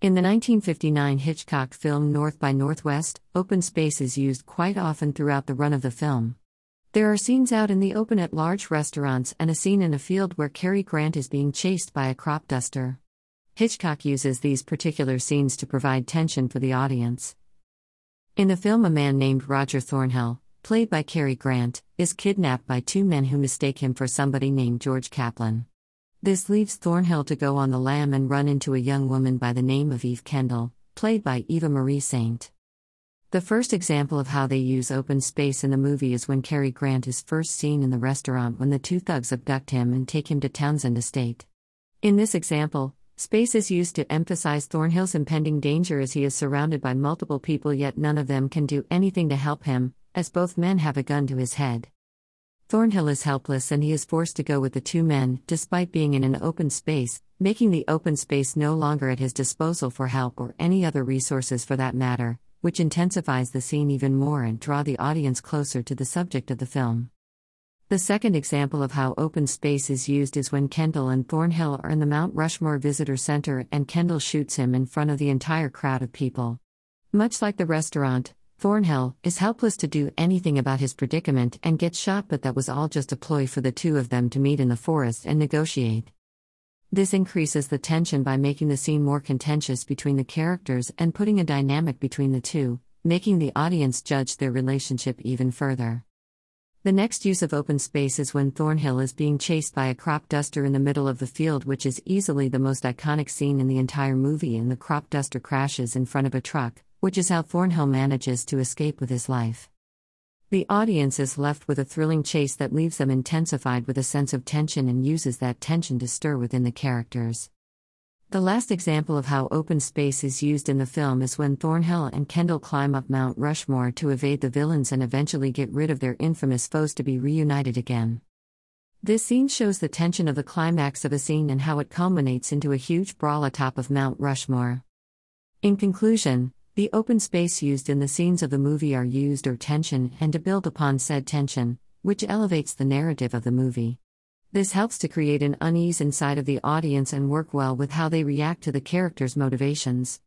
In the 1959 Hitchcock film North by Northwest, open space is used quite often throughout the run of the film. There are scenes out in the open at large restaurants and a scene in a field where Cary Grant is being chased by a crop duster. Hitchcock uses these particular scenes to provide tension for the audience. In the film, a man named Roger Thornhill, played by Cary Grant, is kidnapped by two men who mistake him for somebody named George Kaplan. This leaves Thornhill to go on the lam and run into a young woman by the name of Eve Kendall, played by Eva Marie Saint. The first example of how they use open space in the movie is when Cary Grant is first seen in the restaurant when the two thugs abduct him and take him to Townsend Estate. In this example, space is used to emphasize Thornhill's impending danger as he is surrounded by multiple people, yet none of them can do anything to help him, as both men have a gun to his head. Thornhill is helpless and he is forced to go with the two men, despite being in an open space, making the open space no longer at his disposal for help or any other resources for that matter, which intensifies the scene even more and draw the audience closer to the subject of the film. The second example of how open space is used is when Kendall and Thornhill are in the Mount Rushmore Visitor Center and Kendall shoots him in front of the entire crowd of people. Much like the restaurant, Thornhill is helpless to do anything about his predicament and gets shot, but that was all just a ploy for the two of them to meet in the forest and negotiate. This increases the tension by making the scene more contentious between the characters and putting a dynamic between the two, making the audience judge their relationship even further. The next use of open space is when Thornhill is being chased by a crop duster in the middle of the field, which is easily the most iconic scene in the entire movie, and the crop duster crashes in front of a truck, which is how Thornhill manages to escape with his life. The audience is left with a thrilling chase that leaves them intensified with a sense of tension and uses that tension to stir within the characters. The last example of how open space is used in the film is when Thornhill and Kendall climb up Mount Rushmore to evade the villains and eventually get rid of their infamous foes to be reunited again. This scene shows the tension of the climax of a scene and how it culminates into a huge brawl atop of Mount Rushmore. In conclusion, the open space used in the scenes of the movie are used or tension and to build upon said tension, which elevates the narrative of the movie. This helps to create an unease inside of the audience and work well with how they react to the characters' motivations.